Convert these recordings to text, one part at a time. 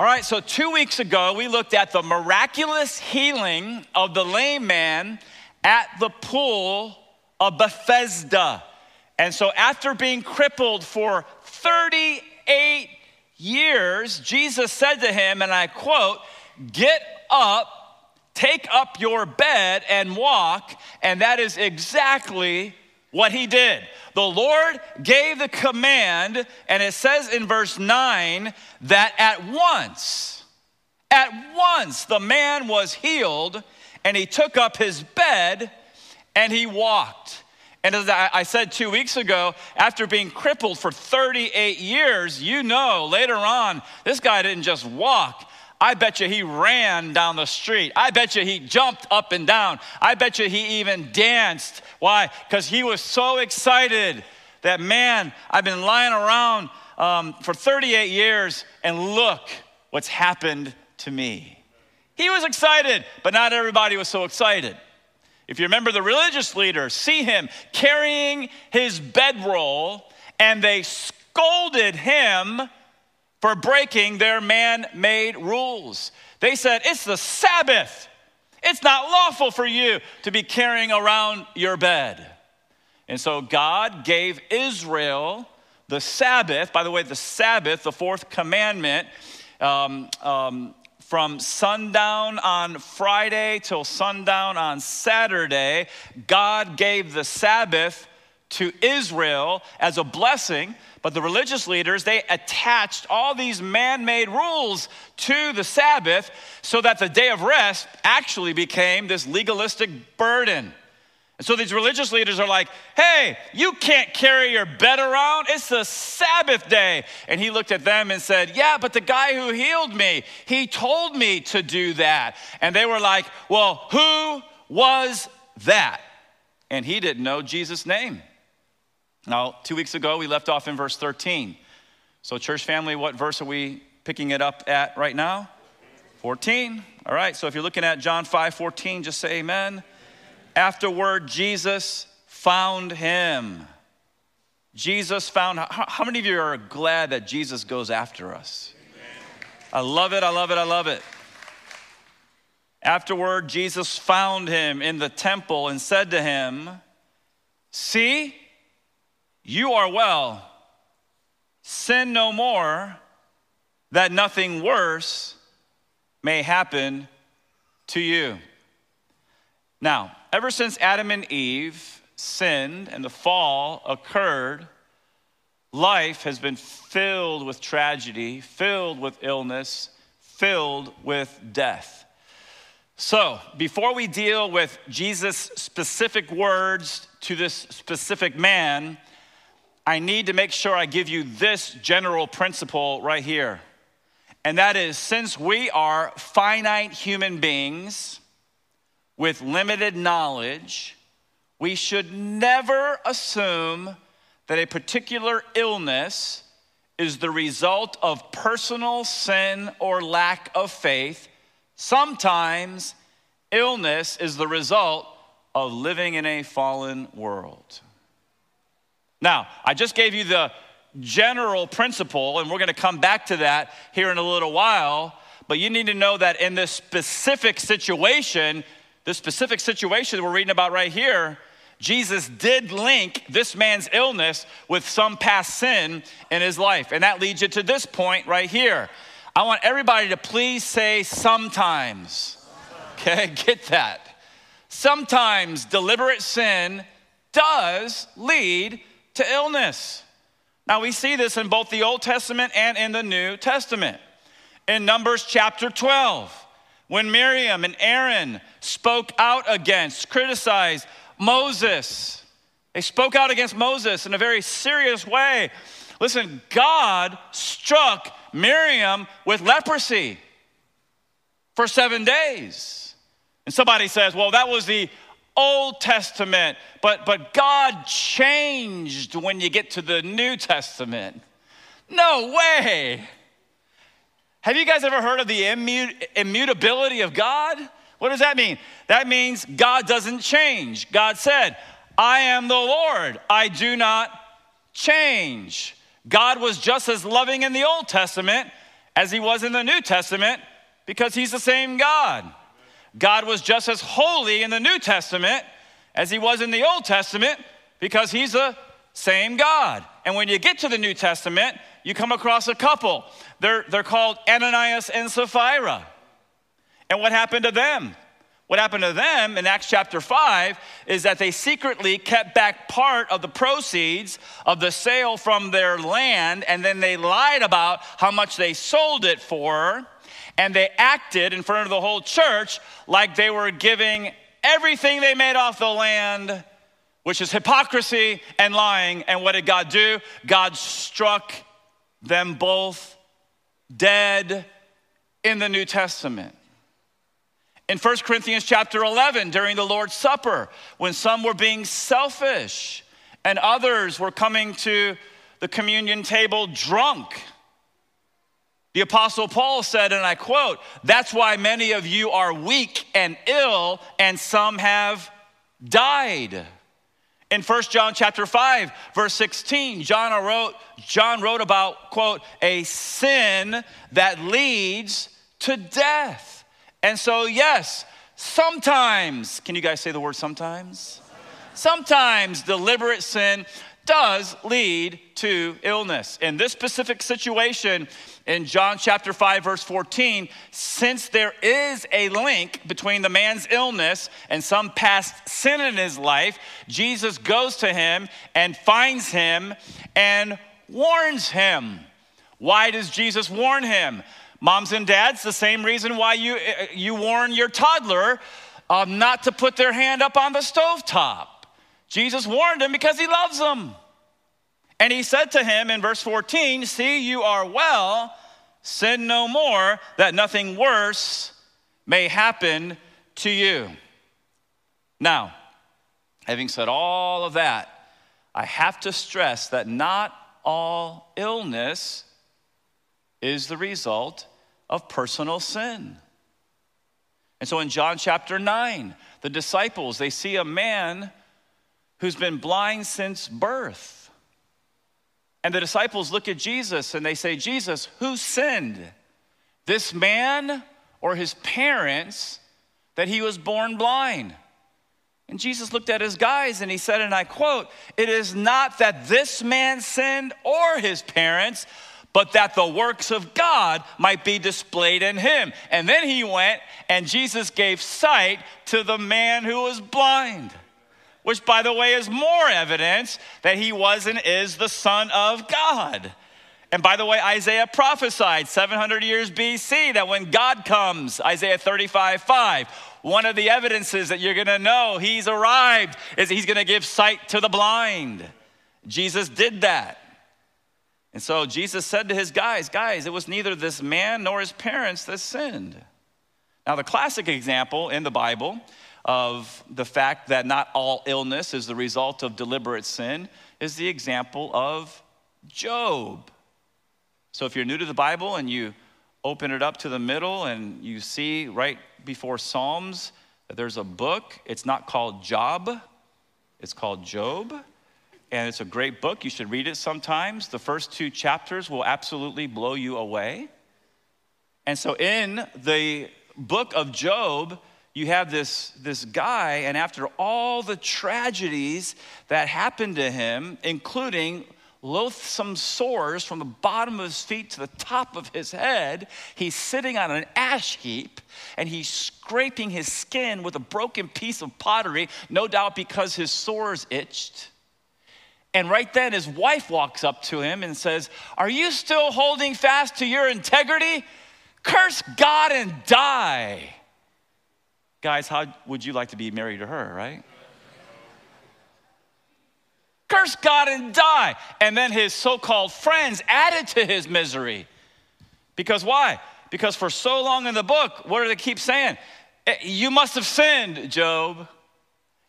All right, so two weeks ago, we looked at the miraculous healing of the lame man at the pool of Bethesda. And so, after being crippled for 38 years, Jesus said to him, and I quote, Get up, take up your bed, and walk. And that is exactly what he did. The Lord gave the command, and it says in verse 9 that at once, at once the man was healed, and he took up his bed and he walked. And as I said two weeks ago, after being crippled for 38 years, you know later on, this guy didn't just walk, I bet you he ran down the street. I bet you he jumped up and down. I bet you he even danced. Why? Because he was so excited that, man, I've been lying around um, for 38 years and look what's happened to me. He was excited, but not everybody was so excited. If you remember, the religious leaders see him carrying his bedroll and they scolded him for breaking their man made rules. They said, It's the Sabbath. It's not lawful for you to be carrying around your bed. And so God gave Israel the Sabbath. By the way, the Sabbath, the fourth commandment, um, um, from sundown on Friday till sundown on Saturday, God gave the Sabbath to Israel as a blessing but the religious leaders, they attached all these man made rules to the Sabbath so that the day of rest actually became this legalistic burden. And so these religious leaders are like, hey, you can't carry your bed around. It's the Sabbath day. And he looked at them and said, yeah, but the guy who healed me, he told me to do that. And they were like, well, who was that? And he didn't know Jesus' name. Now, two weeks ago, we left off in verse 13. So, church family, what verse are we picking it up at right now? 14. All right, so if you're looking at John 5 14, just say amen. Afterward, Jesus found him. Jesus found, how, many of you are glad that Jesus goes after us? I love it, I love it, I love it. Afterward, Jesus found him in the temple and said to him, See, you are well. Sin no more, that nothing worse may happen to you. Now, ever since Adam and Eve sinned and the fall occurred, life has been filled with tragedy, filled with illness, filled with death. So, before we deal with Jesus' specific words to this specific man, I need to make sure I give you this general principle right here. And that is since we are finite human beings with limited knowledge, we should never assume that a particular illness is the result of personal sin or lack of faith. Sometimes illness is the result of living in a fallen world. Now, I just gave you the general principle, and we're going to come back to that here in a little while. But you need to know that in this specific situation, this specific situation we're reading about right here, Jesus did link this man's illness with some past sin in his life. And that leads you to this point right here. I want everybody to please say sometimes. Okay, get that. Sometimes deliberate sin does lead to illness. Now, we see this in both the Old Testament and in the New Testament. In Numbers chapter 12, when Miriam and Aaron spoke out against, criticized Moses, they spoke out against Moses in a very serious way. Listen, God struck Miriam with leprosy for seven days. And somebody says, well, that was the Old Testament, but, but God changed when you get to the New Testament. No way. Have you guys ever heard of the immut- immutability of God? What does that mean? That means God doesn't change. God said, I am the Lord, I do not change. God was just as loving in the Old Testament as he was in the New Testament because he's the same God. God was just as holy in the New Testament as he was in the Old Testament because he's the same God. And when you get to the New Testament, you come across a couple. They're, they're called Ananias and Sapphira. And what happened to them? What happened to them in Acts chapter 5 is that they secretly kept back part of the proceeds of the sale from their land, and then they lied about how much they sold it for, and they acted in front of the whole church like they were giving everything they made off the land, which is hypocrisy and lying. And what did God do? God struck them both dead in the New Testament. In 1 Corinthians chapter 11, during the Lord's Supper, when some were being selfish and others were coming to the communion table drunk, the Apostle Paul said, and I quote, That's why many of you are weak and ill, and some have died. In 1 John chapter 5, verse 16, John wrote, John wrote about, quote, a sin that leads to death. And so, yes, sometimes, can you guys say the word sometimes? Sometimes deliberate sin does lead to illness. In this specific situation, in John chapter 5, verse 14, since there is a link between the man's illness and some past sin in his life, Jesus goes to him and finds him and warns him. Why does Jesus warn him? Moms and dads, the same reason why you, you warn your toddler um, not to put their hand up on the stove top. Jesus warned him because he loves them. And he said to him in verse 14, See, you are well, sin no more, that nothing worse may happen to you. Now, having said all of that, I have to stress that not all illness is the result of personal sin. And so in John chapter 9, the disciples, they see a man who's been blind since birth. And the disciples look at Jesus and they say, Jesus, who sinned? This man or his parents that he was born blind? And Jesus looked at his guys and he said, and I quote, It is not that this man sinned or his parents, but that the works of God might be displayed in him. And then he went and Jesus gave sight to the man who was blind, which, by the way, is more evidence that he was and is the Son of God. And by the way, Isaiah prophesied 700 years BC that when God comes, Isaiah 35 5, one of the evidences that you're gonna know he's arrived is he's gonna give sight to the blind. Jesus did that. And so Jesus said to his guys, Guys, it was neither this man nor his parents that sinned. Now, the classic example in the Bible of the fact that not all illness is the result of deliberate sin is the example of Job. So, if you're new to the Bible and you open it up to the middle and you see right before Psalms that there's a book, it's not called Job, it's called Job and it's a great book. You should read it sometimes. The first two chapters will absolutely blow you away. And so, in the book of Job, you have this, this guy, and after all the tragedies that happened to him, including loathsome sores from the bottom of his feet to the top of his head. He's sitting on an ash heap and he's scraping his skin with a broken piece of pottery, no doubt because his sores itched. And right then, his wife walks up to him and says, Are you still holding fast to your integrity? Curse God and die. Guys, how would you like to be married to her, right? Curse God and die. And then his so called friends added to his misery. Because why? Because for so long in the book, what do they keep saying? Eh, you must have sinned, Job.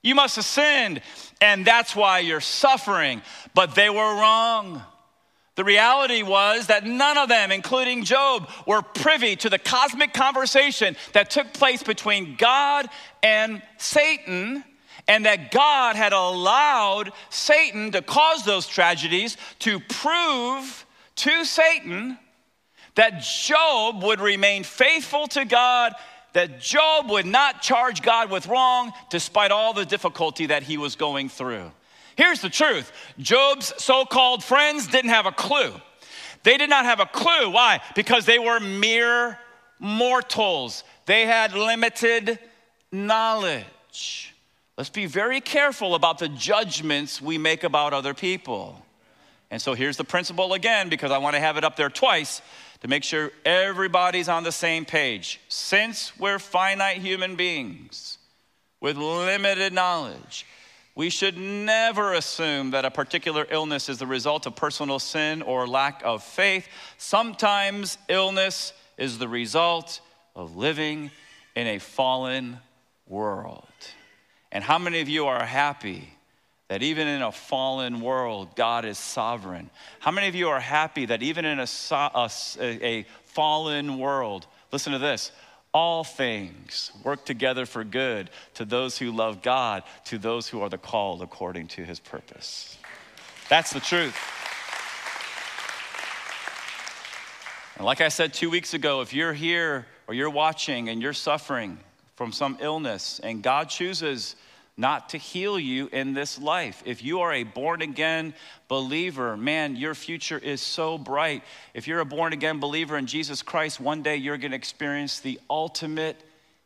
You must have sinned, and that's why you're suffering. But they were wrong. The reality was that none of them, including Job, were privy to the cosmic conversation that took place between God and Satan, and that God had allowed Satan to cause those tragedies to prove to Satan that Job would remain faithful to God, that Job would not charge God with wrong despite all the difficulty that he was going through. Here's the truth Job's so called friends didn't have a clue. They did not have a clue. Why? Because they were mere mortals, they had limited knowledge. Let's be very careful about the judgments we make about other people. And so here's the principle again, because I want to have it up there twice to make sure everybody's on the same page. Since we're finite human beings with limited knowledge, we should never assume that a particular illness is the result of personal sin or lack of faith. Sometimes illness is the result of living in a fallen world. And how many of you are happy that even in a fallen world, God is sovereign? How many of you are happy that even in a, a, a fallen world, listen to this, all things work together for good to those who love God, to those who are the called according to his purpose. That's the truth. And like I said two weeks ago, if you're here or you're watching and you're suffering from some illness and God chooses not to heal you in this life. If you are a born again believer, man, your future is so bright. If you're a born again believer in Jesus Christ, one day you're going to experience the ultimate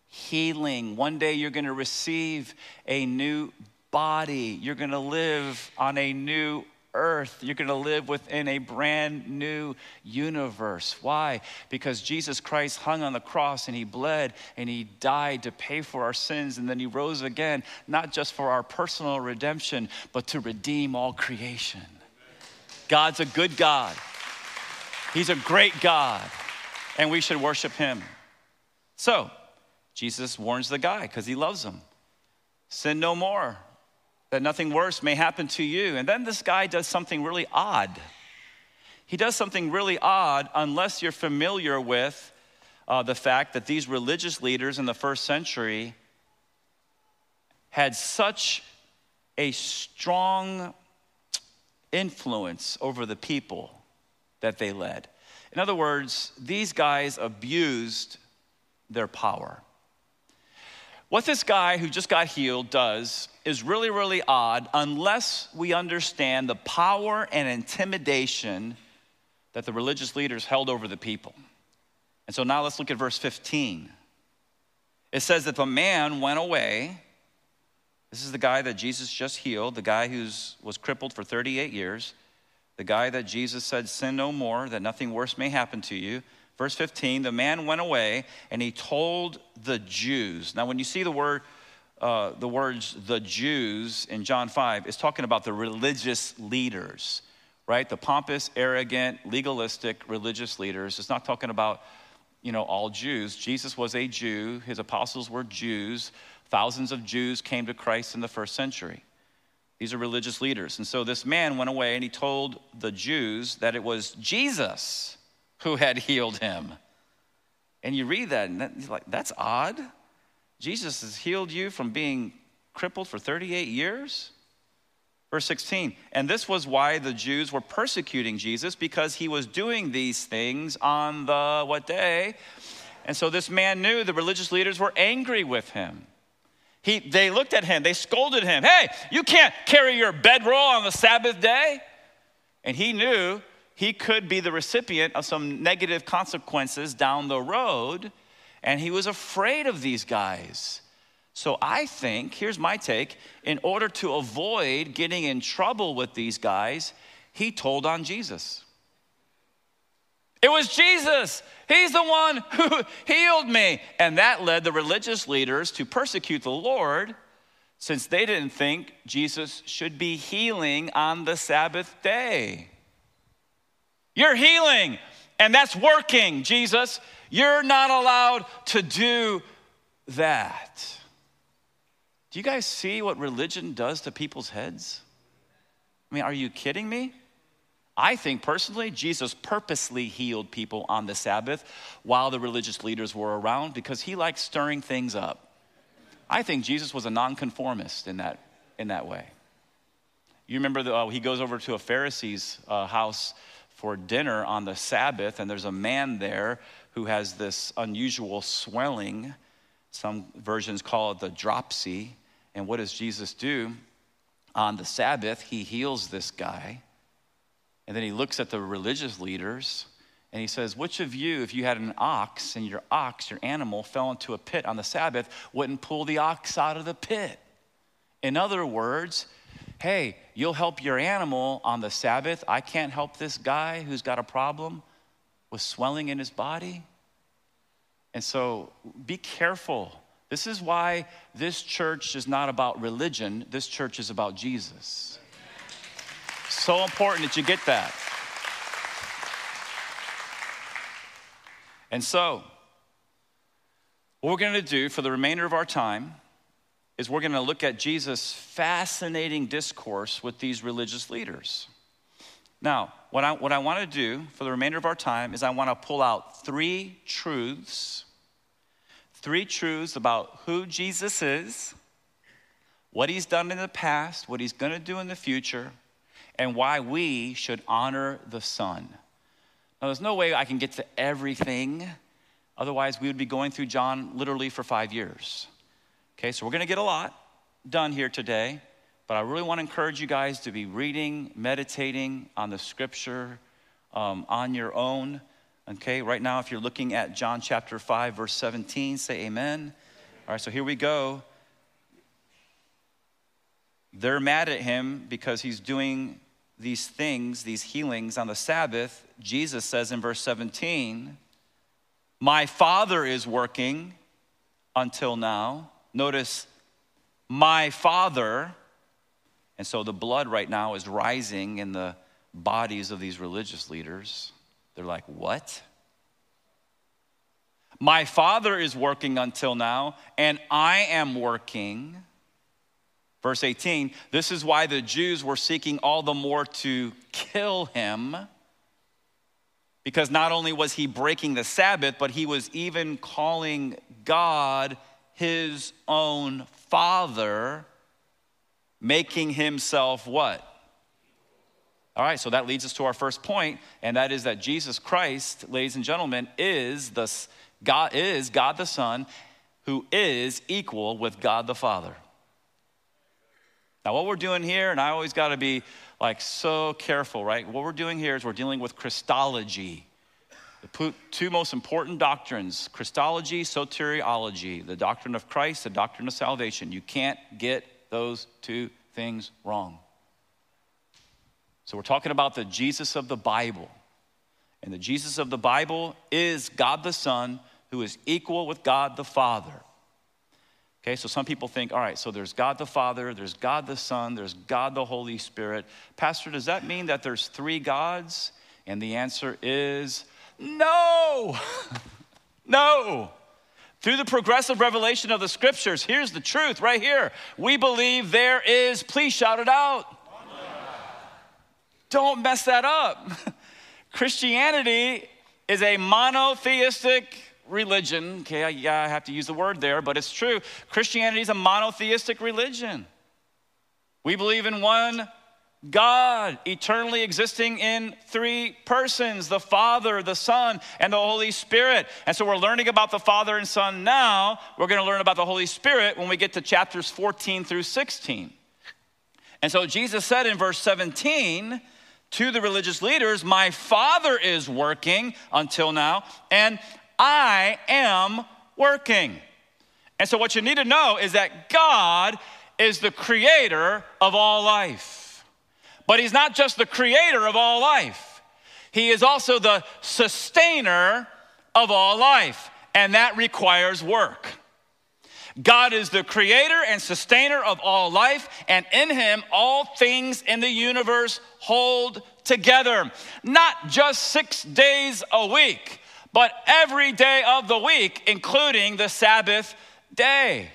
healing. One day you're going to receive a new body. You're going to live on a new earth. You're going to live within a brand new universe. Why? Because Jesus Christ hung on the cross and he bled and he died to pay for our sins and then he rose again, not just for our personal redemption, but to redeem all creation. God's a good God. He's a great God, and we should worship him. So, Jesus warns the guy because he loves him. Sin no more that nothing worse may happen to you. And then this guy does something really odd. He does something really odd unless you're familiar with uh, the fact that these religious leaders in the first century had such a strong influence over the people that they led. In other words, these guys abused their power. What this guy who just got healed does is really, really odd unless we understand the power and intimidation that the religious leaders held over the people. And so now let's look at verse 15. It says that the man went away. This is the guy that Jesus just healed, the guy who was crippled for 38 years, the guy that Jesus said, Sin no more, that nothing worse may happen to you. Verse 15, the man went away and he told the Jews. Now, when you see the word, uh, the words the Jews in John 5, is talking about the religious leaders, right? The pompous, arrogant, legalistic religious leaders. It's not talking about, you know, all Jews. Jesus was a Jew, his apostles were Jews. Thousands of Jews came to Christ in the first century. These are religious leaders. And so this man went away and he told the Jews that it was Jesus who had healed him. And you read that, and that, like, that's odd. Jesus has healed you from being crippled for 38 years? Verse 16, and this was why the Jews were persecuting Jesus because he was doing these things on the what day? And so this man knew the religious leaders were angry with him. He, they looked at him, they scolded him. Hey, you can't carry your bedroll on the Sabbath day. And he knew he could be the recipient of some negative consequences down the road, and he was afraid of these guys. So I think, here's my take in order to avoid getting in trouble with these guys, he told on Jesus. It was Jesus. He's the one who healed me. And that led the religious leaders to persecute the Lord since they didn't think Jesus should be healing on the Sabbath day. You're healing, and that's working, Jesus. You're not allowed to do that. Do you guys see what religion does to people's heads? I mean, are you kidding me? I think personally, Jesus purposely healed people on the Sabbath while the religious leaders were around because he liked stirring things up. I think Jesus was a nonconformist in that, in that way. You remember the, uh, he goes over to a Pharisee's uh, house for dinner on the Sabbath, and there's a man there who has this unusual swelling. Some versions call it the dropsy. And what does Jesus do? On the Sabbath, he heals this guy. And then he looks at the religious leaders and he says, Which of you, if you had an ox and your ox, your animal, fell into a pit on the Sabbath, wouldn't pull the ox out of the pit? In other words, hey, you'll help your animal on the Sabbath. I can't help this guy who's got a problem with swelling in his body. And so be careful. This is why this church is not about religion, this church is about Jesus. So important that you get that. And so, what we're going to do for the remainder of our time is we're going to look at Jesus' fascinating discourse with these religious leaders. Now, what I, what I want to do for the remainder of our time is I want to pull out three truths, three truths about who Jesus is, what he's done in the past, what he's going to do in the future, and why we should honor the Son. Now, there's no way I can get to everything, otherwise, we would be going through John literally for five years. Okay, so we're going to get a lot done here today, but I really want to encourage you guys to be reading, meditating on the scripture um, on your own. Okay, right now, if you're looking at John chapter 5, verse 17, say amen. All right, so here we go. They're mad at him because he's doing these things, these healings on the Sabbath. Jesus says in verse 17, My Father is working until now Notice, my father, and so the blood right now is rising in the bodies of these religious leaders. They're like, what? My father is working until now, and I am working. Verse 18, this is why the Jews were seeking all the more to kill him. Because not only was he breaking the Sabbath, but he was even calling God his own father, making himself what? All right, so that leads us to our first point, and that is that Jesus Christ, ladies and gentlemen, is the God is God the Son, who is equal with God the Father. Now, what we're doing here, and I always got to be like so careful, right? What we're doing here is we're dealing with Christology. The two most important doctrines Christology, soteriology, the doctrine of Christ, the doctrine of salvation. You can't get those two things wrong. So, we're talking about the Jesus of the Bible. And the Jesus of the Bible is God the Son, who is equal with God the Father. Okay, so some people think, all right, so there's God the Father, there's God the Son, there's God the Holy Spirit. Pastor, does that mean that there's three gods? And the answer is no, no. Through the progressive revelation of the scriptures, here's the truth right here. We believe there is, please shout it out. Don't mess that up. Christianity is a monotheistic religion. Okay, yeah, I have to use the word there, but it's true. Christianity is a monotheistic religion. We believe in one God, eternally existing in three persons the Father, the Son, and the Holy Spirit. And so we're learning about the Father and Son now. We're going to learn about the Holy Spirit when we get to chapters 14 through 16. And so Jesus said in verse 17 to the religious leaders, My Father is working until now, and I am working. And so what you need to know is that God is the creator of all life. But he's not just the creator of all life, he is also the sustainer of all life, and that requires work. God is the creator and sustainer of all life, and in him all things in the universe hold together. Not just six days a week, but every day of the week, including the Sabbath day.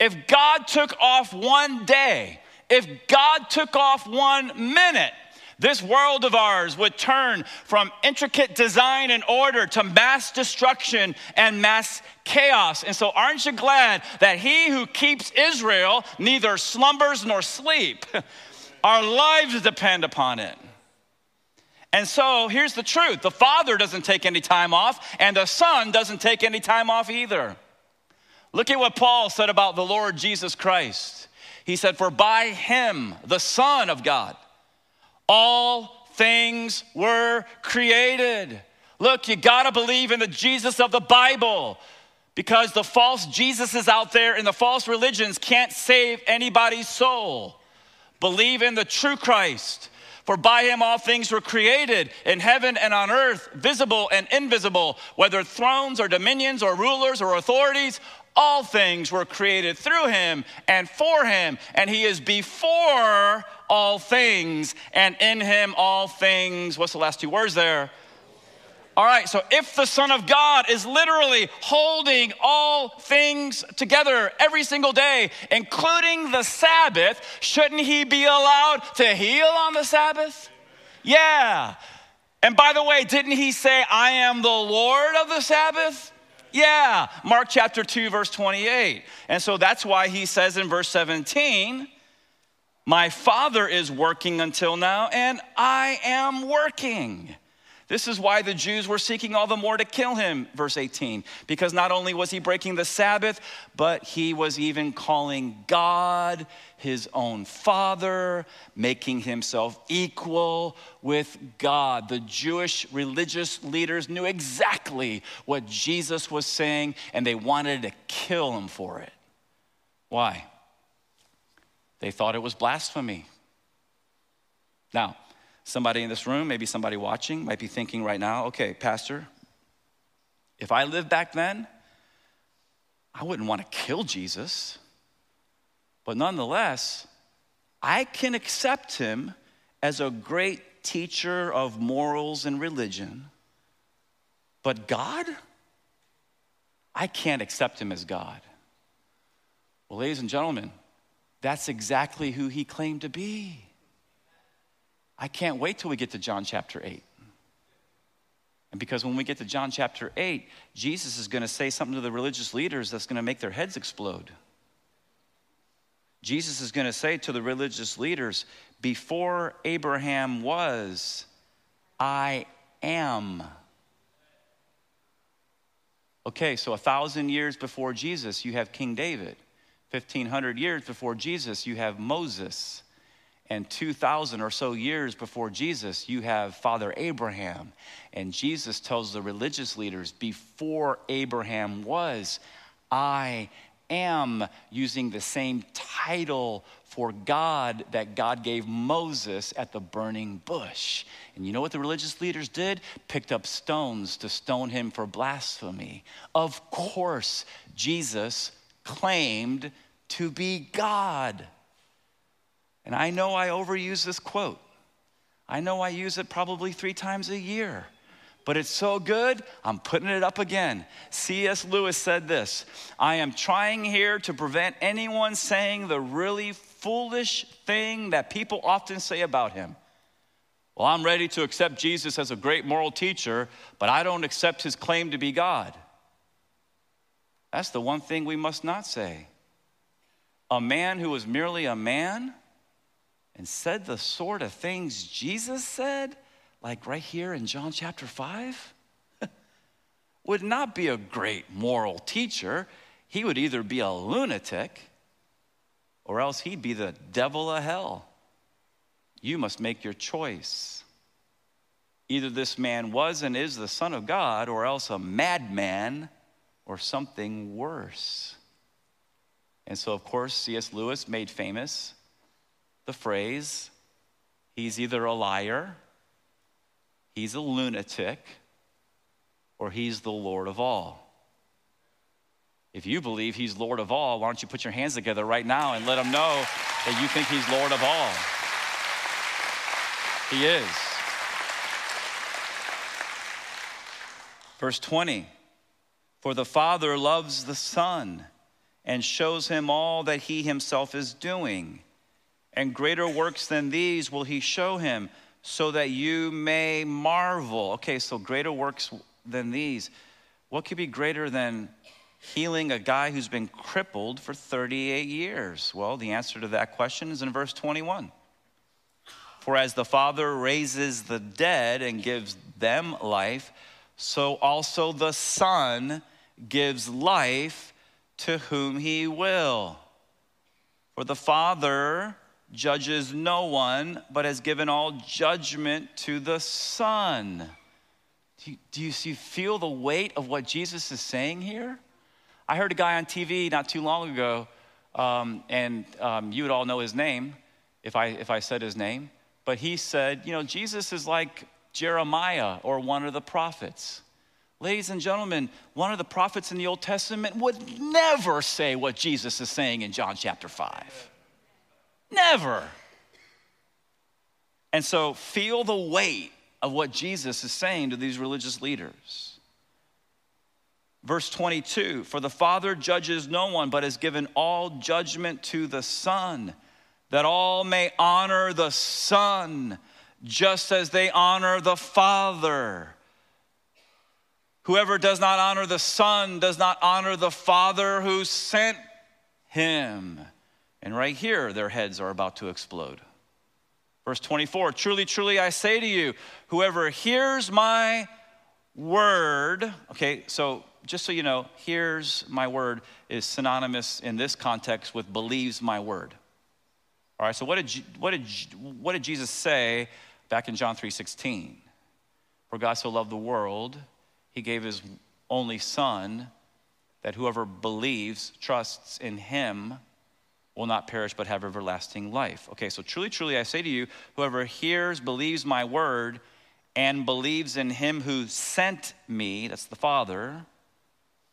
If God took off one day, if God took off one minute, this world of ours would turn from intricate design and order to mass destruction and mass chaos. And so, aren't you glad that he who keeps Israel neither slumbers nor sleep? Our lives depend upon it. And so here's the truth the Father doesn't take any time off, and the Son doesn't take any time off either. Look at what Paul said about the Lord Jesus Christ. He said, For by him, the Son of God, all things were created. Look, you gotta believe in the Jesus of the Bible because the false Jesuses out there and the false religions can't save anybody's soul. Believe in the true Christ. For by him all things were created in heaven and on earth, visible and invisible, whether thrones or dominions or rulers or authorities, all things were created through him and for him, and he is before all things, and in him all things. What's the last two words there? All right, so if the Son of God is literally holding all things together every single day, including the Sabbath, shouldn't he be allowed to heal on the Sabbath? Yeah. And by the way, didn't he say, I am the Lord of the Sabbath? Yeah, Mark chapter 2, verse 28. And so that's why he says in verse 17, My Father is working until now, and I am working. This is why the Jews were seeking all the more to kill him, verse 18, because not only was he breaking the Sabbath, but he was even calling God his own father, making himself equal with God. The Jewish religious leaders knew exactly what Jesus was saying, and they wanted to kill him for it. Why? They thought it was blasphemy. Now, Somebody in this room, maybe somebody watching, might be thinking right now, okay, Pastor, if I lived back then, I wouldn't want to kill Jesus. But nonetheless, I can accept him as a great teacher of morals and religion. But God, I can't accept him as God. Well, ladies and gentlemen, that's exactly who he claimed to be. I can't wait till we get to John chapter 8. And because when we get to John chapter 8, Jesus is going to say something to the religious leaders that's going to make their heads explode. Jesus is going to say to the religious leaders, Before Abraham was, I am. Okay, so a thousand years before Jesus, you have King David. 1500 years before Jesus, you have Moses and 2,000 or so years before Jesus, you have Father Abraham. And Jesus tells the religious leaders, Before Abraham was, I am, using the same title for God that God gave Moses at the burning bush. And you know what the religious leaders did? Picked up stones to stone him for blasphemy. Of course, Jesus claimed to be God. And I know I overuse this quote. I know I use it probably three times a year, but it's so good, I'm putting it up again. C.S. Lewis said this I am trying here to prevent anyone saying the really foolish thing that people often say about him. Well, I'm ready to accept Jesus as a great moral teacher, but I don't accept his claim to be God. That's the one thing we must not say. A man who is merely a man and said the sort of things Jesus said, like right here in John chapter 5, would not be a great moral teacher. He would either be a lunatic or else he'd be the devil of hell. You must make your choice. Either this man was and is the Son of God, or else a madman or something worse. And so, of course, C.S. Lewis made famous the phrase, he's either a liar, he's a lunatic, or he's the Lord of all. If you believe he's Lord of all, why don't you put your hands together right now and let him know that you think he's Lord of all? He is. Verse 20 For the Father loves the Son and shows him all that he himself is doing and greater works than these will he show him, so that you may marvel. Okay, so greater works than these. What could be greater than healing a guy who's been crippled for 38 years? Well, the answer to that question is in verse 21. For as the Father raises the dead and gives them life, so also the Son gives life to whom he will. For the Father judges no one, but has given all judgment to the Son. Do you, do you, feel the weight of what Jesus is saying here? I heard a guy on TV not too long ago, um, and um, you would all know his name if I, if I said his name, but he said, you know, Jesus is like Jeremiah or one of the prophets. Ladies and gentlemen, one of the prophets in the Old Testament would never say what Jesus is saying in John chapter 5. And so feel the weight of what Jesus is saying to these religious leaders. Verse 22 For the Father judges no one, but has given all judgment to the Son, that all may honor the Son, just as they honor the Father. Whoever does not honor the Son does not honor the Father who sent him. And right here, their heads are about to explode. Verse 24 Truly, truly, I say to you, whoever hears my word, okay, so just so you know, hears my word is synonymous in this context with believes my word. All right, so what did, what did, what did Jesus say back in John 3 16? For God so loved the world, he gave his only son, that whoever believes, trusts in him, will not perish but have everlasting life. Okay, so truly, truly, I say to you, whoever hears, believes my word, and believes in him who sent me, that's the Father,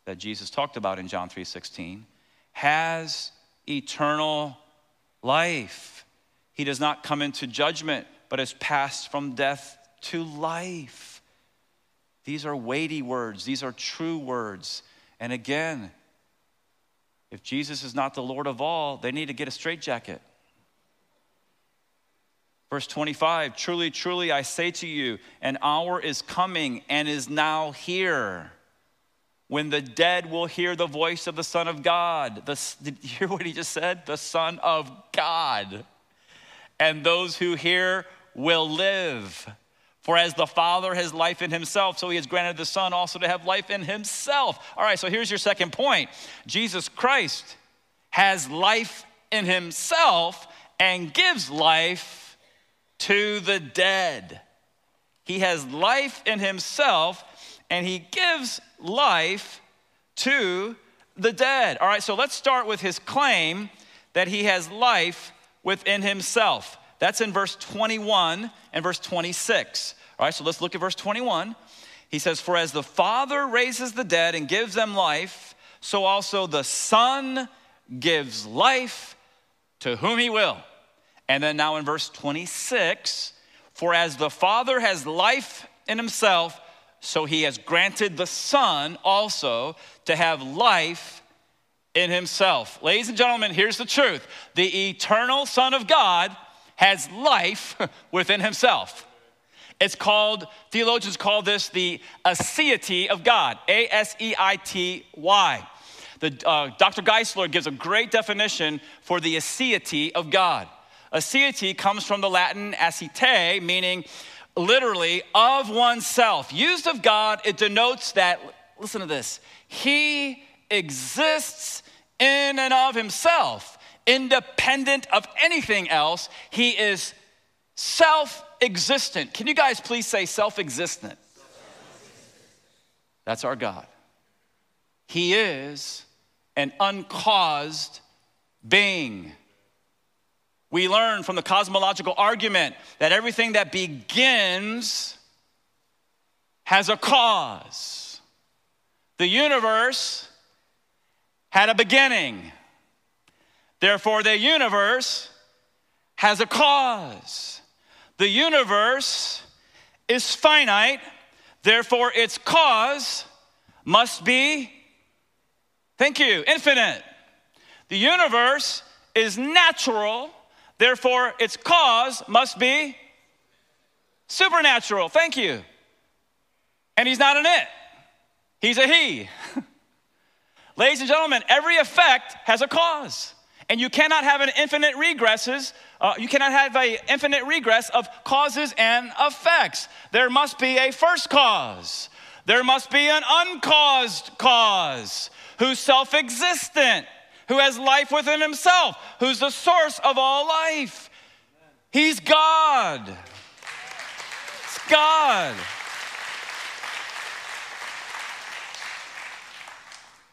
that Jesus talked about in John 3:16, has eternal life. He does not come into judgment, but has passed from death to life. These are weighty words, these are true words. And again, if Jesus is not the Lord of all, they need to get a straitjacket. Verse 25 Truly, truly, I say to you, an hour is coming and is now here when the dead will hear the voice of the Son of God. The, did you hear what he just said? The Son of God. And those who hear will live. For as the Father has life in himself, so he has granted the Son also to have life in himself. All right, so here's your second point Jesus Christ has life in himself and gives life to the dead. He has life in himself and he gives life to the dead. All right, so let's start with his claim that he has life within himself. That's in verse 21 and verse 26. All right, so let's look at verse 21. He says, For as the Father raises the dead and gives them life, so also the Son gives life to whom he will. And then now in verse 26, for as the Father has life in himself, so he has granted the Son also to have life in himself. Ladies and gentlemen, here's the truth the eternal Son of God has life within himself. It's called, theologians call this the aseity of God, A S E I T Y. The, uh, Dr. Geisler gives a great definition for the aseity of God. Aseity comes from the Latin acete, meaning literally of oneself. Used of God, it denotes that, listen to this, He exists in and of Himself, independent of anything else. He is self existent. Can you guys please say self existent? That's our God. He is an uncaused being. We learn from the cosmological argument that everything that begins has a cause. The universe had a beginning. Therefore, the universe has a cause. The universe is finite, therefore, its cause must be, thank you, infinite. The universe is natural, therefore, its cause must be supernatural. Thank you. And he's not an it, he's a he. Ladies and gentlemen, every effect has a cause. And you cannot have an infinite regresses, uh, you cannot have an infinite regress of causes and effects. There must be a first cause. There must be an uncaused cause who's self existent, who has life within himself, who's the source of all life. He's God. It's God.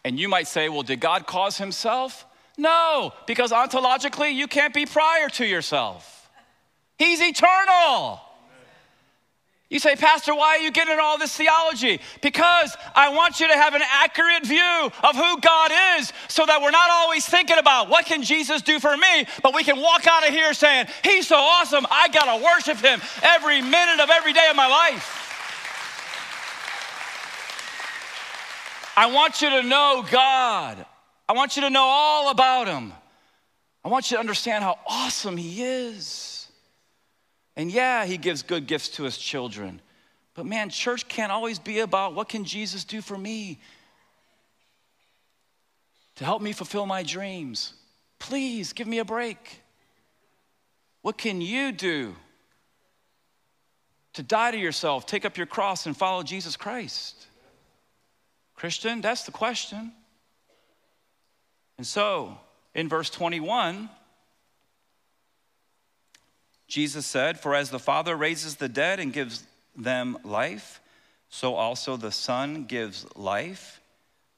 And you might say, well, did God cause himself? No, because ontologically, you can't be prior to yourself. He's eternal. You say, Pastor, why are you getting all this theology? Because I want you to have an accurate view of who God is so that we're not always thinking about what can Jesus do for me, but we can walk out of here saying, He's so awesome, I gotta worship Him every minute of every day of my life. I want you to know God. I want you to know all about Him. I want you to understand how awesome He is. And yeah, He gives good gifts to His children. But man, church can't always be about what can Jesus do for me to help me fulfill my dreams. Please give me a break. What can you do to die to yourself, take up your cross, and follow Jesus Christ? Christian, that's the question. And so, in verse 21, Jesus said, For as the Father raises the dead and gives them life, so also the Son gives life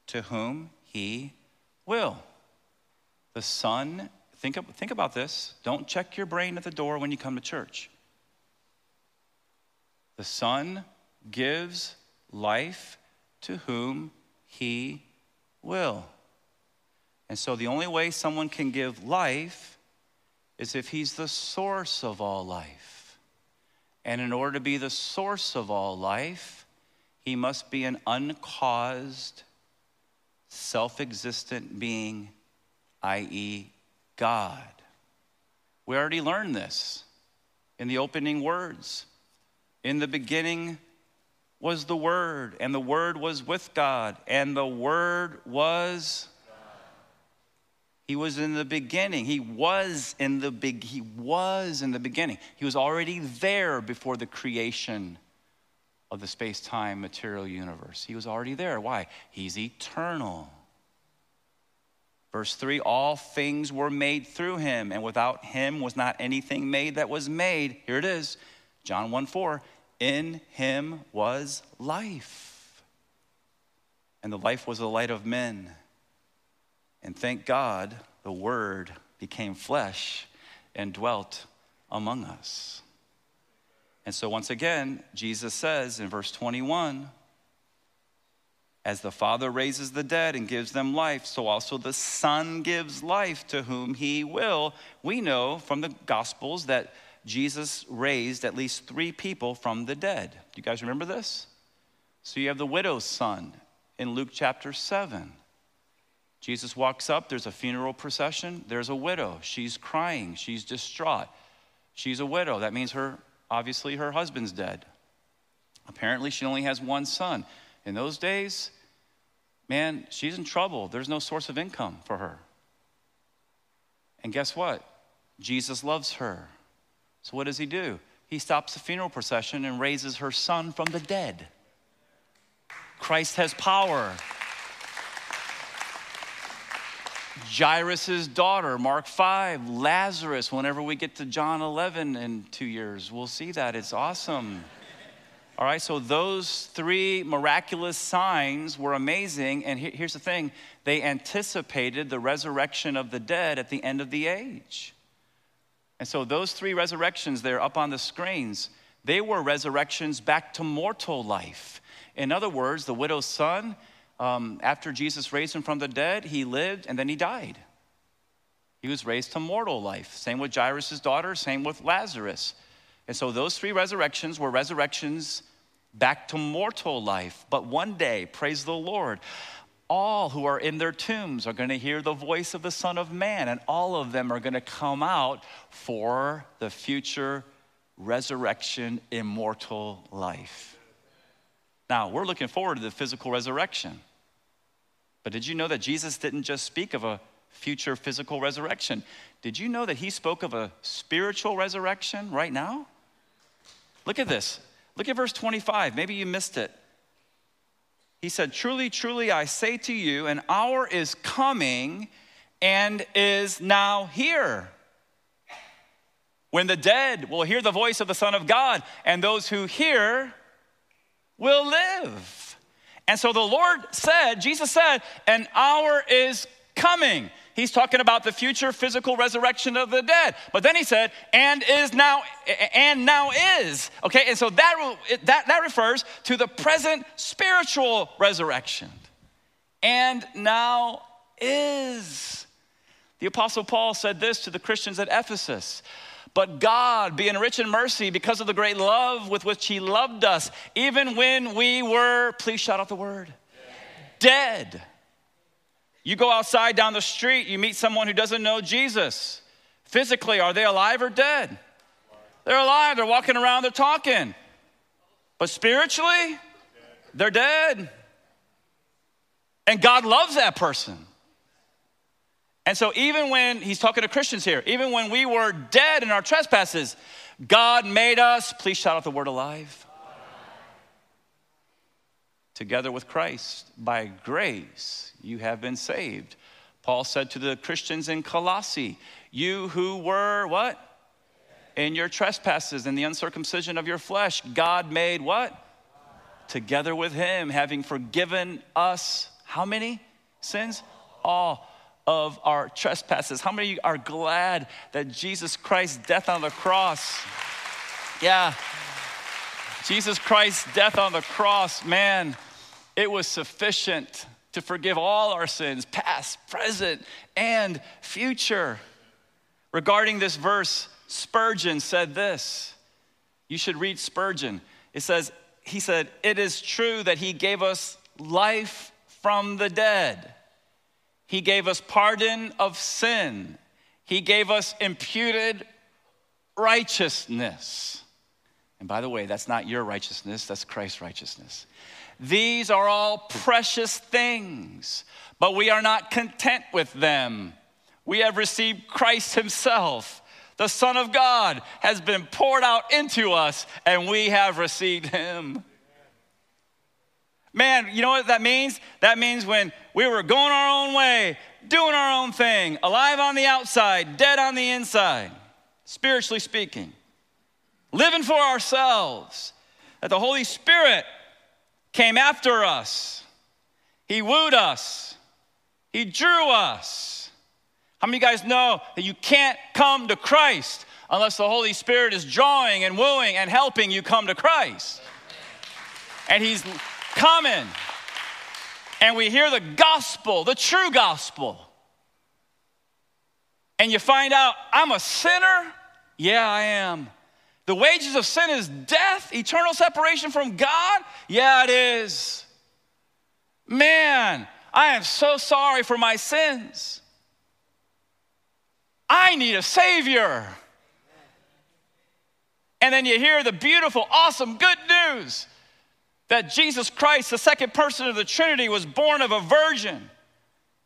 to whom he will. The Son, think, think about this. Don't check your brain at the door when you come to church. The Son gives life to whom he will. And so the only way someone can give life is if he's the source of all life. And in order to be the source of all life, he must be an uncaused, self existent being, i.e., God. We already learned this in the opening words. In the beginning was the Word, and the Word was with God, and the Word was he was in the beginning. He was in the big he was in the beginning. He was already there before the creation of the space-time material universe. He was already there. Why? He's eternal. Verse 3 All things were made through him, and without him was not anything made that was made. Here it is John 1 4. In him was life, and the life was the light of men. And thank God the Word became flesh and dwelt among us. And so, once again, Jesus says in verse 21 As the Father raises the dead and gives them life, so also the Son gives life to whom he will. We know from the Gospels that Jesus raised at least three people from the dead. Do you guys remember this? So, you have the widow's son in Luke chapter 7. Jesus walks up, there's a funeral procession, there's a widow. She's crying, she's distraught. She's a widow. That means her obviously her husband's dead. Apparently she only has one son. In those days, man, she's in trouble. There's no source of income for her. And guess what? Jesus loves her. So what does he do? He stops the funeral procession and raises her son from the dead. Christ has power. Jairus' daughter, Mark 5, Lazarus, whenever we get to John 11 in two years, we'll see that. It's awesome. All right, so those three miraculous signs were amazing. And here's the thing they anticipated the resurrection of the dead at the end of the age. And so those three resurrections there up on the screens, they were resurrections back to mortal life. In other words, the widow's son, um, after Jesus raised him from the dead, he lived and then he died. He was raised to mortal life. Same with Jairus' daughter, same with Lazarus. And so those three resurrections were resurrections back to mortal life. But one day, praise the Lord, all who are in their tombs are going to hear the voice of the Son of Man, and all of them are going to come out for the future resurrection, immortal life. Now, we're looking forward to the physical resurrection. But did you know that Jesus didn't just speak of a future physical resurrection. Did you know that he spoke of a spiritual resurrection right now? Look at this. Look at verse 25. Maybe you missed it. He said, Truly, truly, I say to you, an hour is coming and is now here when the dead will hear the voice of the Son of God, and those who hear will live. And so the Lord said, Jesus said, an hour is coming. He's talking about the future physical resurrection of the dead. But then he said, and is now, and now is. Okay, and so that, that, that refers to the present spiritual resurrection. And now is. The Apostle Paul said this to the Christians at Ephesus but God, being rich in mercy, because of the great love with which He loved us, even when we were, please shout out the word, dead. You go outside down the street, you meet someone who doesn't know Jesus. Physically, are they alive or dead? They're alive, they're walking around, they're talking. But spiritually, they're dead. And God loves that person. And so, even when he's talking to Christians here, even when we were dead in our trespasses, God made us, please shout out the word alive, together with Christ. By grace, you have been saved. Paul said to the Christians in Colossae, You who were what? In your trespasses and the uncircumcision of your flesh, God made what? Together with him, having forgiven us, how many sins? All of our trespasses. How many are glad that Jesus Christ's death on the cross? Yeah. Jesus Christ's death on the cross, man, it was sufficient to forgive all our sins, past, present, and future. Regarding this verse, Spurgeon said this. You should read Spurgeon. It says, he said, It is true that he gave us life from the dead he gave us pardon of sin. He gave us imputed righteousness. And by the way, that's not your righteousness, that's Christ's righteousness. These are all precious things, but we are not content with them. We have received Christ Himself. The Son of God has been poured out into us, and we have received Him. Man, you know what that means? That means when we were going our own way, doing our own thing, alive on the outside, dead on the inside, spiritually speaking, living for ourselves, that the Holy Spirit came after us. He wooed us, He drew us. How many of you guys know that you can't come to Christ unless the Holy Spirit is drawing and wooing and helping you come to Christ? And He's coming. And we hear the gospel, the true gospel. And you find out, I'm a sinner? Yeah, I am. The wages of sin is death, eternal separation from God? Yeah, it is. Man, I am so sorry for my sins. I need a Savior. And then you hear the beautiful, awesome, good news that Jesus Christ, the second person of the Trinity, was born of a virgin.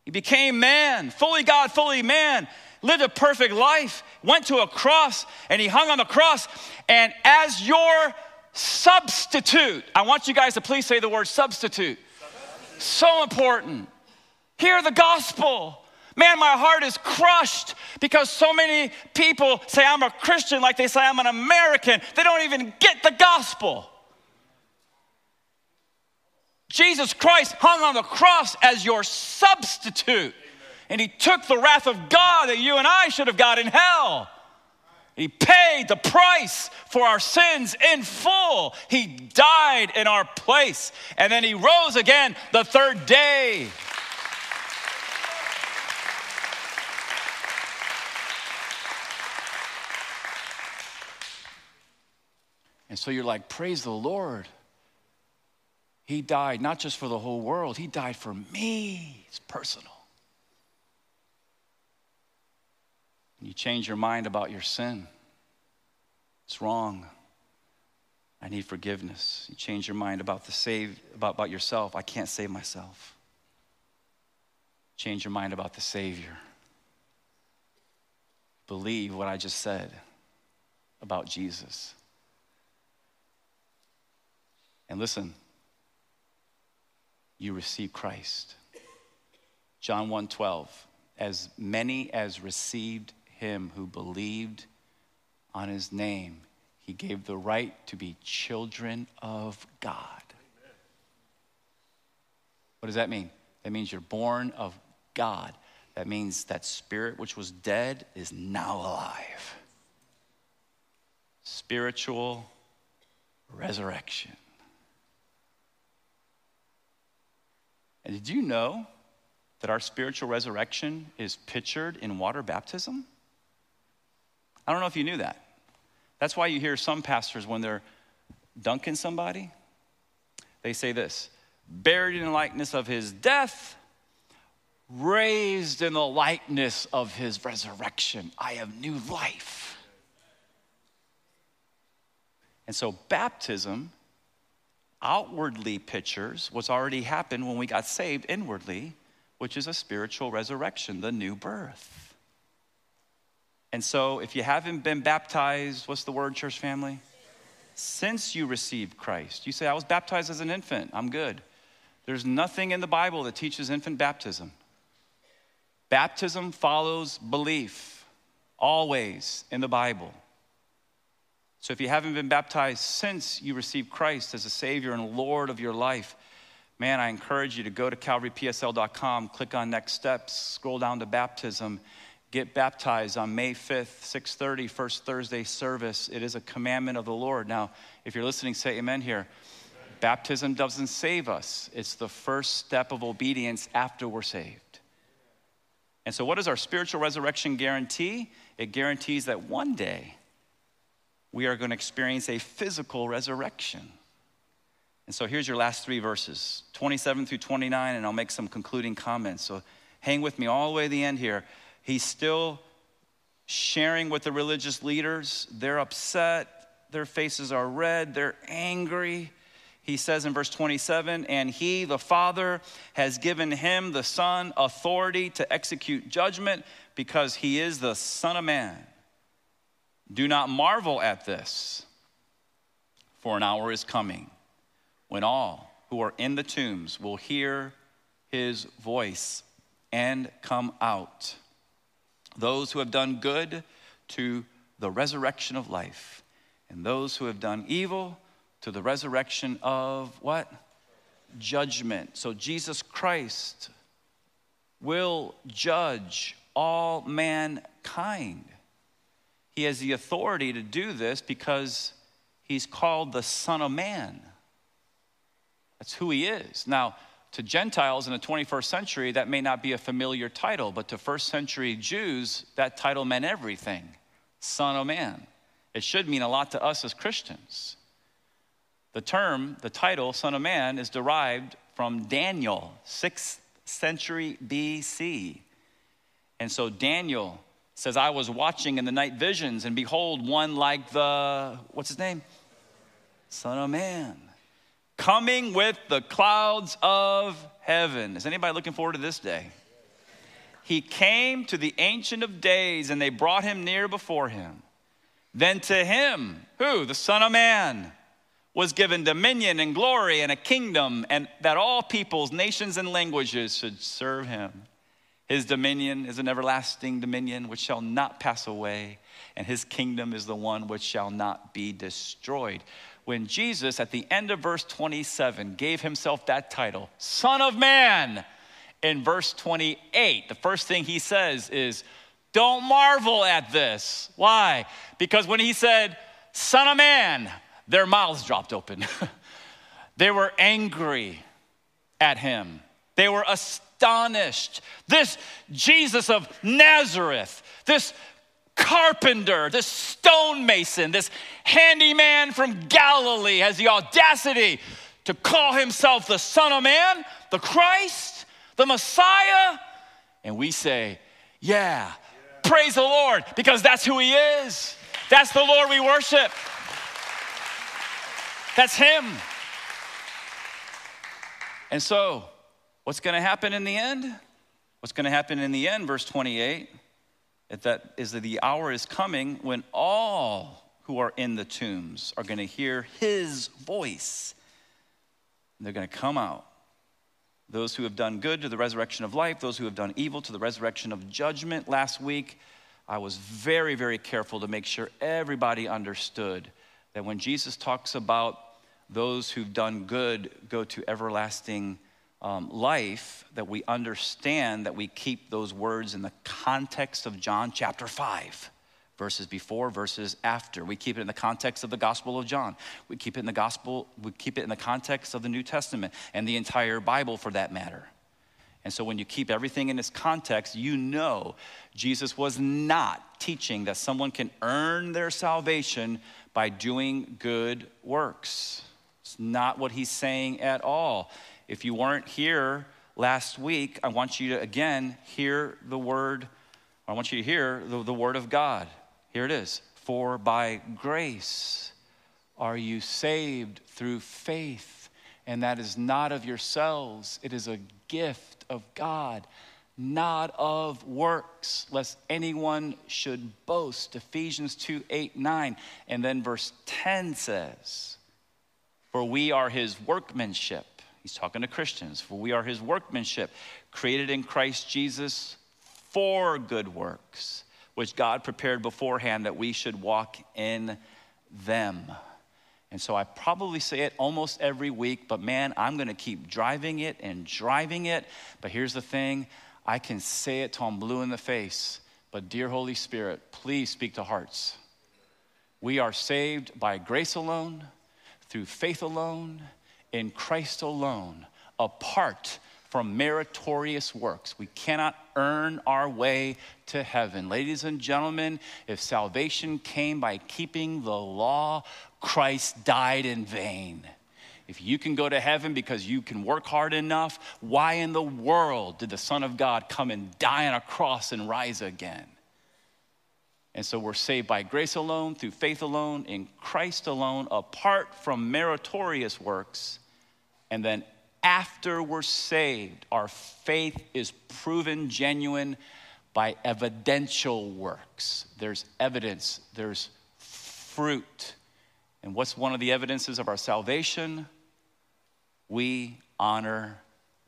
He became man, fully God, fully man, lived a perfect life, went to a cross, and he hung on the cross. And as your substitute, I want you guys to please say the word substitute. So important. Hear the gospel. Man, my heart is crushed because so many people say I'm a Christian like they say I'm an American. They don't even get the gospel. Jesus Christ hung on the cross as your substitute. And he took the wrath of God that you and I should have got in hell. He paid the price for our sins in full. He died in our place. And then he rose again the third day. And so you're like, praise the Lord. He died not just for the whole world, He died for me. It's personal. you change your mind about your sin, it's wrong. I need forgiveness. You change your mind about the save about, about yourself. I can't save myself. Change your mind about the Savior. believe what I just said about Jesus. And listen, you receive Christ. John 1:12 As many as received him who believed on his name he gave the right to be children of God. What does that mean? That means you're born of God. That means that spirit which was dead is now alive. Spiritual resurrection. And did you know that our spiritual resurrection is pictured in water baptism? I don't know if you knew that. That's why you hear some pastors, when they're dunking somebody, they say this buried in the likeness of his death, raised in the likeness of his resurrection. I have new life. And so, baptism outwardly pictures what's already happened when we got saved inwardly, which is a spiritual resurrection, the new birth. And so, if you haven't been baptized, what's the word, church family? Since you received Christ, you say, I was baptized as an infant, I'm good. There's nothing in the Bible that teaches infant baptism. Baptism follows belief, always in the Bible. So if you haven't been baptized since you received Christ as a Savior and Lord of your life, man, I encourage you to go to calvarypsl.com, click on next steps, scroll down to baptism, get baptized on May 5th, 6:30, first Thursday service. It is a commandment of the Lord. Now, if you're listening, say amen here. Baptism doesn't save us. It's the first step of obedience after we're saved. And so, what does our spiritual resurrection guarantee? It guarantees that one day we are going to experience a physical resurrection. And so here's your last three verses 27 through 29, and I'll make some concluding comments. So hang with me all the way to the end here. He's still sharing with the religious leaders. They're upset, their faces are red, they're angry. He says in verse 27 And he, the Father, has given him, the Son, authority to execute judgment because he is the Son of Man. Do not marvel at this, for an hour is coming when all who are in the tombs will hear his voice and come out. Those who have done good to the resurrection of life, and those who have done evil to the resurrection of what? Judgment. So Jesus Christ will judge all mankind. He has the authority to do this because he's called the Son of Man. That's who he is. Now, to Gentiles in the 21st century, that may not be a familiar title, but to first century Jews, that title meant everything Son of Man. It should mean a lot to us as Christians. The term, the title, Son of Man, is derived from Daniel, 6th century BC. And so Daniel says, I was watching in the night visions, and behold, one like the, what's his name? Son of Man, coming with the clouds of heaven. Is anybody looking forward to this day? He came to the Ancient of Days, and they brought him near before him. Then to him, who? The Son of Man, was given dominion and glory and a kingdom, and that all peoples, nations, and languages should serve him. His dominion is an everlasting dominion which shall not pass away, and his kingdom is the one which shall not be destroyed. When Jesus, at the end of verse 27, gave himself that title, Son of Man, in verse 28, the first thing he says is, Don't marvel at this. Why? Because when he said, Son of Man, their mouths dropped open. they were angry at him. They were astonished astonished. This Jesus of Nazareth, this carpenter, this stonemason, this handyman from Galilee has the audacity to call himself the Son of Man, the Christ, the Messiah. And we say, yeah, yeah. praise the Lord, because that's who he is. That's the Lord we worship. That's him. And so, What's going to happen in the end? What's going to happen in the end, verse 28, that is that the hour is coming when all who are in the tombs are going to hear his voice. And they're going to come out. Those who have done good to the resurrection of life, those who have done evil to the resurrection of judgment. Last week, I was very, very careful to make sure everybody understood that when Jesus talks about those who've done good go to everlasting um, life, that we understand that we keep those words in the context of John chapter 5 verses before, verses after. We keep it in the context of the Gospel of John. We keep it in the Gospel, we keep it in the context of the New Testament and the entire Bible for that matter. And so when you keep everything in its context, you know Jesus was not teaching that someone can earn their salvation by doing good works. It's not what he's saying at all. If you weren't here last week, I want you to again hear the word, I want you to hear the, the word of God. Here it is For by grace are you saved through faith, and that is not of yourselves, it is a gift of God not of works, lest anyone should boast. Ephesians 2 8, 9. And then verse 10 says, For we are his workmanship. He's talking to Christians. For we are his workmanship, created in Christ Jesus for good works, which God prepared beforehand that we should walk in them. And so I probably say it almost every week, but man, I'm gonna keep driving it and driving it. But here's the thing I can say it till I'm blue in the face. But, dear Holy Spirit, please speak to hearts. We are saved by grace alone, through faith alone, in Christ alone, apart from meritorious works. We cannot earn our way to heaven. Ladies and gentlemen, if salvation came by keeping the law, Christ died in vain. If you can go to heaven because you can work hard enough, why in the world did the Son of God come and die on a cross and rise again? And so we're saved by grace alone, through faith alone, in Christ alone, apart from meritorious works. And then after we're saved, our faith is proven genuine by evidential works. There's evidence, there's fruit. And what's one of the evidences of our salvation? We honor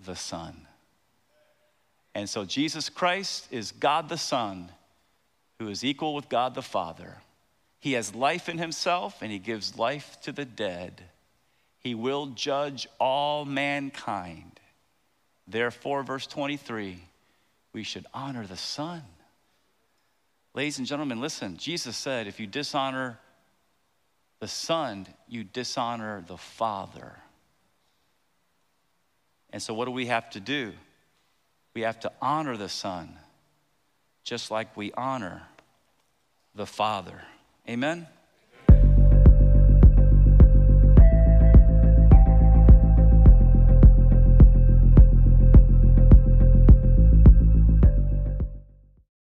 the Son. And so Jesus Christ is God the Son, who is equal with God the Father. He has life in himself and he gives life to the dead. He will judge all mankind. Therefore, verse 23, we should honor the Son. Ladies and gentlemen, listen, Jesus said, if you dishonor the Son, you dishonor the Father. And so, what do we have to do? We have to honor the Son, just like we honor the Father. Amen?